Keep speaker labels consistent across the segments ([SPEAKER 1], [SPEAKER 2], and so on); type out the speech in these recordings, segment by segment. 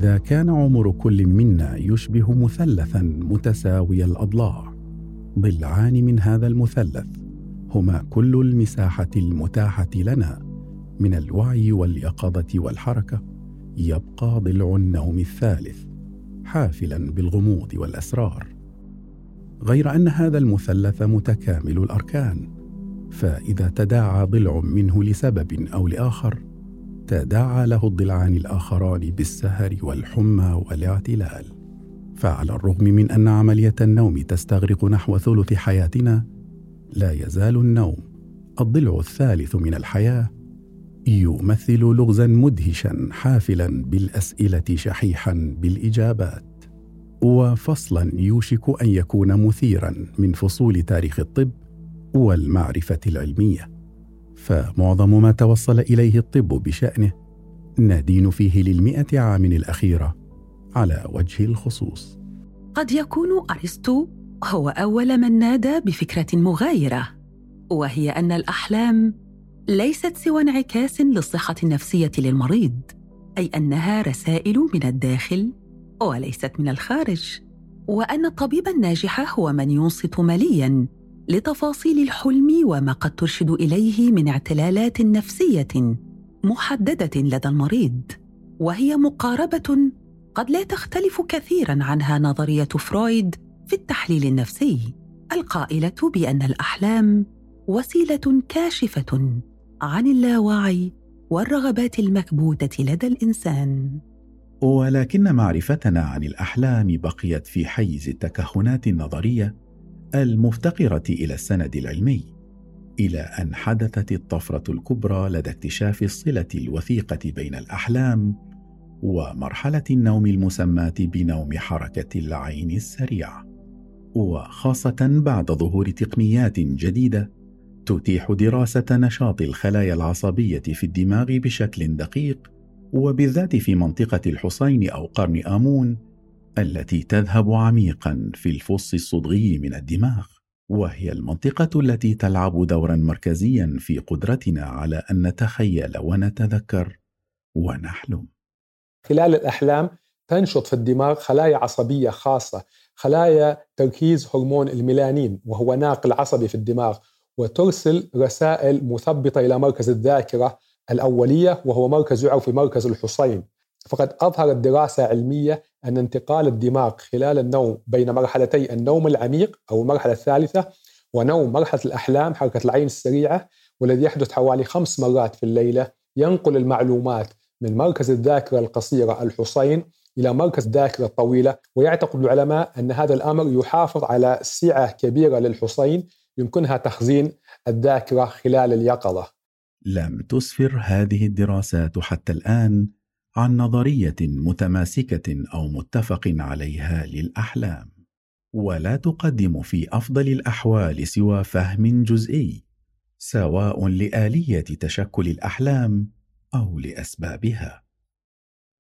[SPEAKER 1] إذا كان عمر كل منا يشبه مثلثا متساوي الأضلاع. ضلعان من هذا المثلث هما كل المساحة المتاحة لنا من الوعي واليقظة والحركة. يبقى ضلع النوم الثالث حافلا بالغموض والأسرار. غير أن هذا المثلث متكامل الأركان فإذا تداعى ضلع منه لسبب أو لآخر تداعى له الضلعان الآخران بالسهر والحمى والاعتلال. فعلى الرغم من أن عملية النوم تستغرق نحو ثلث حياتنا لا يزال النوم الضلع الثالث من الحياة يمثل لغزا مدهشا حافلا بالأسئلة شحيحا بالإجابات. وفصلا يوشك أن يكون مثيرا من فصول تاريخ الطب والمعرفة العلمية. فمعظم ما توصل إليه الطب بشأنه ندين فيه للمئة عام الأخيرة على وجه الخصوص.
[SPEAKER 2] قد يكون أرسطو هو أول من نادى بفكرة مغايرة وهي أن الأحلام ليست سوى انعكاس للصحة النفسية للمريض أي أنها رسائل من الداخل وليست من الخارج وأن الطبيب الناجح هو من ينصت مليا لتفاصيل الحلم وما قد ترشد إليه من اعتلالات نفسية محددة لدى المريض وهي مقاربة قد لا تختلف كثيرا عنها نظرية فرويد في التحليل النفسي القائلة بأن الأحلام وسيلة كاشفة عن اللاوعي والرغبات المكبوتة لدى الإنسان.
[SPEAKER 1] ولكن معرفتنا عن الأحلام بقيت في حيز التكهنات النظرية المفتقرة إلى السند العلمي إلى أن حدثت الطفرة الكبرى لدى اكتشاف الصلة الوثيقة بين الأحلام ومرحلة النوم المسماة بنوم حركة العين السريعه وخاصة بعد ظهور تقنيات جديدة تتيح دراسة نشاط الخلايا العصبية في الدماغ بشكل دقيق وبالذات في منطقة الحصين أو قرن آمون التي تذهب عميقا في الفص الصدغي من الدماغ وهي المنطقة التي تلعب دورا مركزيا في قدرتنا على أن نتخيل ونتذكر ونحلم.
[SPEAKER 3] خلال الأحلام تنشط في الدماغ خلايا عصبية خاصة خلايا تركيز هرمون الميلانين وهو ناقل عصبي في الدماغ وترسل رسائل مثبطة إلى مركز الذاكرة الأولية وهو مركز يعرف بمركز الحصين. فقد أظهرت دراسة علمية أن انتقال الدماغ خلال النوم بين مرحلتي النوم العميق أو المرحلة الثالثة ونوم مرحلة الأحلام حركة العين السريعة والذي يحدث حوالي خمس مرات في الليلة ينقل المعلومات من مركز الذاكرة القصيرة الحصين إلى مركز الذاكرة الطويلة ويعتقد العلماء أن هذا الأمر يحافظ على سعة كبيرة للحصين يمكنها تخزين الذاكرة خلال اليقظة.
[SPEAKER 1] لم تسفر هذه الدراسات حتى الآن عن نظرية متماسكة أو متفق عليها للأحلام. ولا تقدم في أفضل الأحوال سوى فهم جزئي سواء لآلية تشكل الأحلام أو لأسبابها.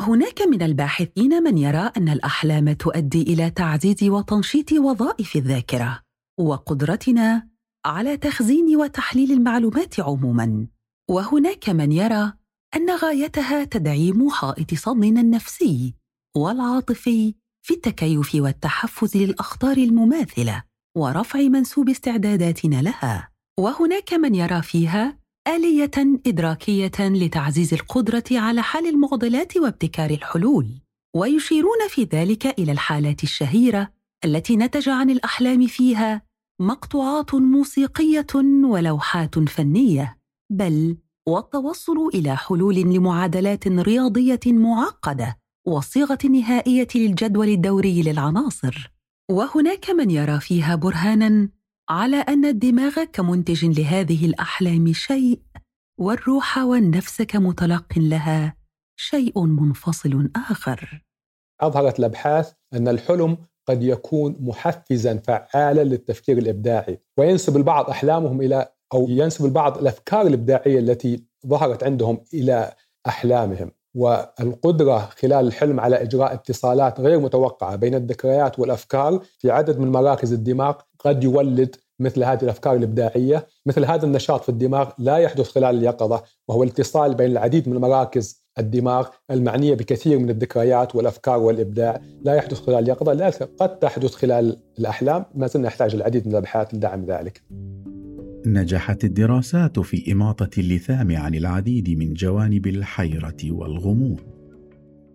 [SPEAKER 2] هناك من الباحثين من يرى أن الأحلام تؤدي إلى تعزيز وتنشيط وظائف الذاكرة وقدرتنا على تخزين وتحليل المعلومات عموما. وهناك من يرى أن غايتها تدعيم حائط صدنا النفسي والعاطفي في التكيف والتحفز للأخطار المماثلة ورفع منسوب استعداداتنا لها. وهناك من يرى فيها آلية إدراكية لتعزيز القدرة على حل المعضلات وابتكار الحلول. ويشيرون في ذلك إلى الحالات الشهيرة التي نتج عن الأحلام فيها مقطوعات موسيقية ولوحات فنية. بل والتوصل إلى حلول لمعادلات رياضية معقدة والصيغه النهائيه للجدول الدوري للعناصر. وهناك من يرى فيها برهانا على أن الدماغ كمنتج لهذه الأحلام شيء والروح والنفس كمتلق لها شيء منفصل آخر.
[SPEAKER 3] أظهرت الأبحاث أن الحلم قد يكون محفزا فعالا للتفكير الإبداعي وينسب البعض أحلامهم إلى أو ينسب البعض الافكار الإبداعية التي ظهرت عندهم إلى أحلامهم. والقدرة خلال الحلم على إجراء اتصالات غير متوقعة بين الذكريات والأفكار في عدد من مراكز الدماغ قد يولد مثل هذه الأفكار الإبداعية، مثل هذا النشاط في الدماغ لا يحدث خلال اليقظة وهو الاتصال بين العديد من المراكز الدماغ المعنية بكثير من الذكريات والأفكار والإبداع. لا يحدث خلال اليقظة لكن قد تحدث خلال الأحلام. ما زلنا نحتاج العديد من الأبحاث لدعم ذلك.
[SPEAKER 1] نجحت الدراسات في إماطة اللثام عن العديد من جوانب الحيرة والغموض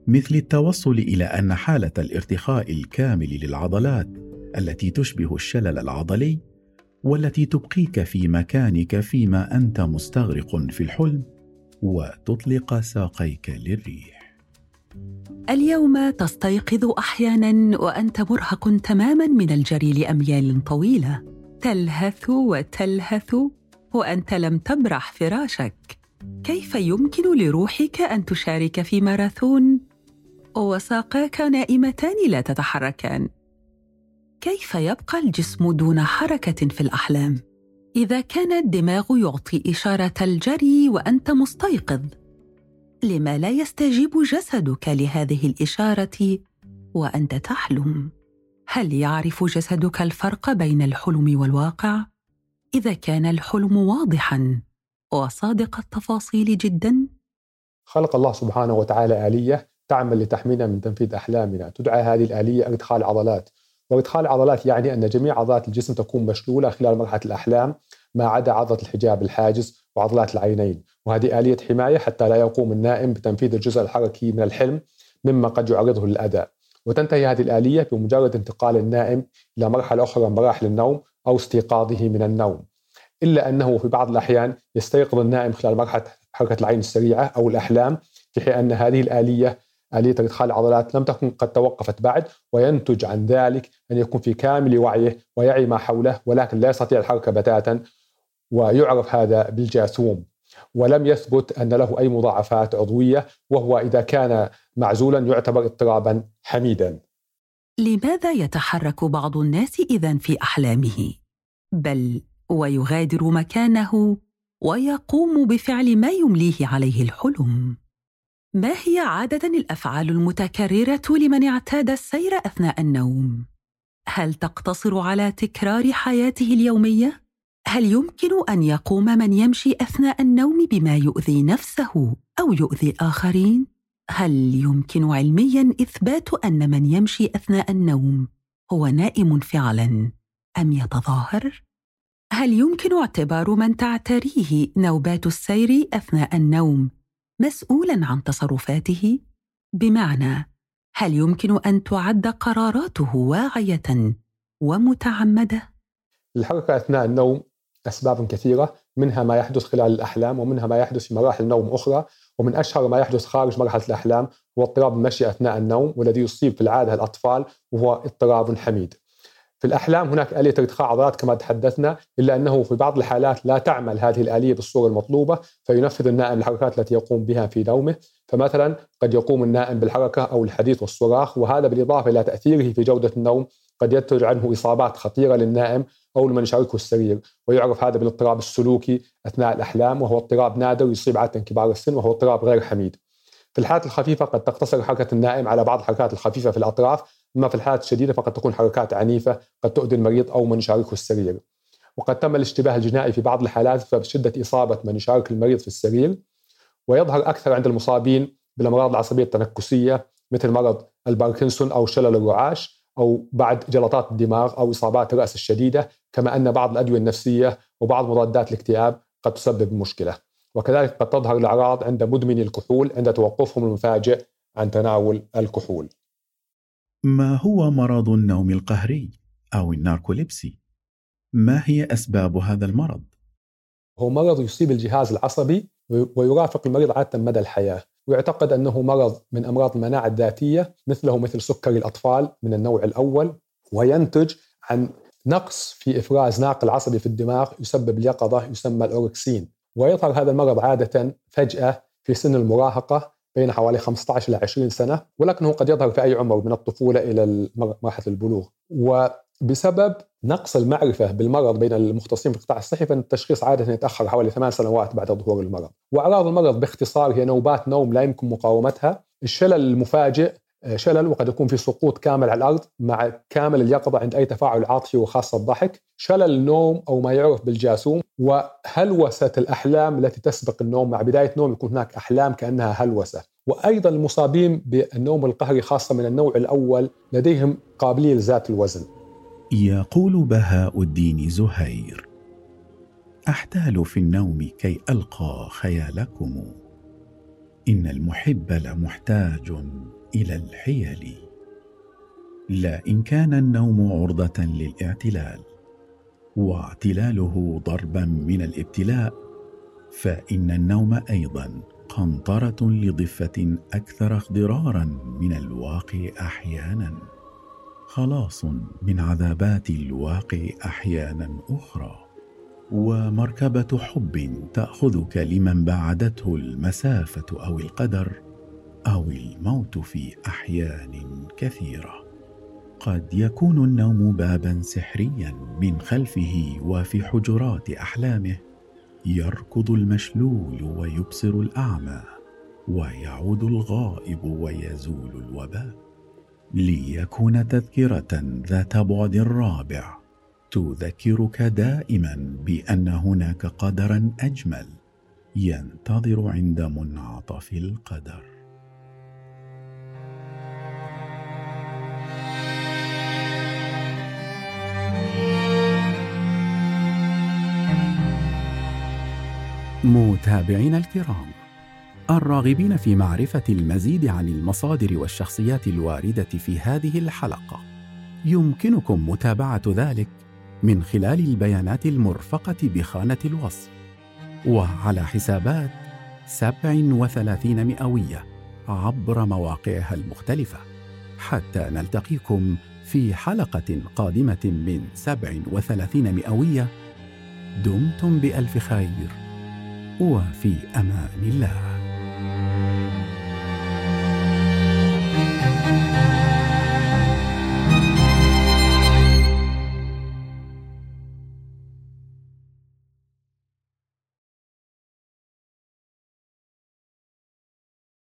[SPEAKER 1] مثل التوصل إلى أن حالة الارتخاء الكامل للعضلات التي تشبه الشلل العضلي والتي تبقيك في مكانك فيما أنت مستغرق في الحلم وتطلق ساقيك للريح.
[SPEAKER 2] اليوم تستيقظ أحيانا وأنت مرهق تماما من الجري لأميال طويلة. تلهث وتلهث؟ وأنت لم تبرح فراشك. كيف يمكن لروحك أن تشارك في ماراثون؟ وساقاك نائمتان لا تتحركان. كيف يبقى الجسم دون حركة في الأحلام؟ إذا كان الدماغ يعطي إشارة الجري وأنت مستيقظ. لما لا يستجيب جسدك لهذه الإشارة وأنت تحلم؟ هل يعرف جسدك الفرق بين الحلم والواقع؟ إذا كان الحلم واضحا وصادق التفاصيل جدا.
[SPEAKER 3] خلق الله سبحانه وتعالى آلية تعمل لتحمينا من تنفيذ أحلامنا. تدعى هذه الآلية إدخال عضلات. وإدخال العضلات يعني أن جميع عضلات الجسم تكون مشلولة خلال مرحلة الأحلام ما عدا عضلة الحجاب الحاجز وعضلات العينين. وهذه آلية حماية حتى لا يقوم النائم بتنفيذ الجزء الحركي من الحلم مما قد يعرضه للأذى. وتنتهي هذه الآلية بمجرد انتقال النائم إلى مرحلة أخرى من مراحل النوم أو استيقاظه من النوم. إلا أنه في بعض الأحيان يستيقظ النائم خلال مرحلة حركة العين السريعة أو الأحلام في حين أن هذه الآلية آلية إدخال العضلات لم تكن قد توقفت بعد وينتج عن ذلك أن يكون في كامل وعيه ويعي ما حوله ولكن لا يستطيع الحركة بتاتا ويعرف هذا بالجاثوم. ولم يثبت أن له أي مضاعفات عضوية وهو إذا كان معزولا يعتبر اضطرابا حميدا
[SPEAKER 2] لماذا يتحرك بعض الناس إذا في أحلامه؟ بل ويغادر مكانه ويقوم بفعل ما يمليه عليه الحلم ما هي عادة الأفعال المتكررة لمن اعتاد السير أثناء النوم؟ هل تقتصر على تكرار حياته اليومية؟ هل يمكن أن يقوم من يمشي أثناء النوم بما يؤذي نفسه أو يؤذي آخرين؟ هل يمكن علميا إثبات أن من يمشي أثناء النوم هو نائم فعلا أم يتظاهر؟ هل يمكن اعتبار من تعتريه نوبات السير أثناء النوم مسؤولا عن تصرفاته بمعنى هل يمكن أن تعد قراراته واعية ومتعمدة
[SPEAKER 3] الحركه أثناء النوم أسباب كثيرة منها ما يحدث خلال الأحلام ومنها ما يحدث في مراحل نوم أخرى ومن أشهر ما يحدث خارج مرحلة الأحلام هو اضطراب المشي أثناء النوم والذي يصيب في العادة الأطفال وهو اضطراب حميد. في الأحلام هناك آلية ارتخاء عضلات كما تحدثنا إلا أنه في بعض الحالات لا تعمل هذه الآلية بالصورة المطلوبة فينفذ النائم الحركات التي يقوم بها في نومه فمثلا قد يقوم النائم بالحركة أو الحديث والصراخ وهذا بالإضافة إلى تأثيره في جودة النوم قد ينتج عنه إصابات خطيرة للنائم أو لمن يشاركه السرير ويعرف هذا بالاضطراب السلوكي أثناء الأحلام وهو اضطراب نادر يصيب عادة كبار السن وهو اضطراب غير حميد. في الحالات الخفيفة قد تقتصر حركة النائم على بعض الحركات الخفيفة في الأطراف أما في الحالات الشديدة فقد تكون حركات عنيفة قد تؤذي المريض أو من يشاركه السرير وقد تم الاشتباه الجنائي في بعض الحالات بسبب شدة إصابة من يشارك المريض في السرير ويظهر أكثر عند المصابين بالأمراض العصبية التنكسية مثل مرض الباركنسون أو شلل الرعاش أو بعد جلطات الدماغ أو إصابات الرأس الشديدة كما أن بعض الأدوية النفسية وبعض مضادات الاكتئاب قد تسبب مشكلة وكذلك قد تظهر الأعراض عند مدمني الكحول عند توقفهم المفاجئ عن تناول الكحول
[SPEAKER 1] ما هو مرض النوم القهري أو ال narcolepsy؟ ما هي أسباب هذا المرض؟
[SPEAKER 3] هو مرض يصيب الجهاز العصبي ويرافق المريض عادة مدى الحياة ويعتقد أنه مرض من أمراض المناعة الذاتية مثله مثل سكري الأطفال من النوع الأول وينتج عن نقص في إفراز ناقل عصبي في الدماغ يسبب اليقظة يسمى الأوركسين ويظهر هذا المرض عادة فجأة في سن المراهقة بين حوالي 15 إلى 20 سنة ولكنه قد يظهر في أي عمر من الطفولة إلى مرحلة البلوغ. وبسبب نقص المعرفة بالمرض بين المختصين في القطاع الصحي فإن التشخيص عادة يتأخر حوالي ثمان سنوات بعد ظهور المرض. وأعراض المرض باختصار هي نوبات نوم لا يمكن مقاومتها. الشلل المفاجئ آه، شلل وقد يكون في سقوط كامل على الأرض مع كامل اليقظة عند أي تفاعل عاطفي وخاصة الضحك، شلل النوم أو ما يعرف بالجاسوم. وهلوسة الأحلام التي تسبق النوم. مع بداية نوم يكون هناك أحلام كأنها هلوسة، وأيضا المصابين بالنوم القهري خاصة من النوع الأول لديهم قابلية لذات الوزن.
[SPEAKER 1] يقول بهاء الدين زهير: أحتال في النوم كي ألقى خيالكم. إن المحب لمحتاج إلى الحيل. لا إن كان النوم عرضة للاعتلال واعتلاله ضربا من الابتلاء فإن النوم أيضا قنطرة لضفة أكثر اخضرارا من الواقع أحيانا. خلاص من عذابات الواقع أحيانا أخرى. ومركبة حب تأخذك لمن بعدته المسافة أو القدر أو الموت في أحيان كثيرة. قد يكون النوم بابا سحريا من خلفه وفي حجرات أحلامه. يركض المشلول ويبصر الأعمى ويعود الغائب ويزول الوباء. ليكون تذكرة ذات بعد رابع. تذكرك دائما بأن هناك قدرا أجمل ينتظر عند منعطف القدر. متابعينا الكرام. الراغبين في معرفة المزيد عن المصادر والشخصيات الواردة في هذه الحلقة. يمكنكم متابعة ذلك من خلال البيانات المرفقة بخانة الوصف وعلى حسابات 37 مئوية عبر مواقعها المختلفة. حتى نلتقيكم في حلقة قادمة من 37 مئوية دمتم بألف خير وفي أمان الله. Thank you.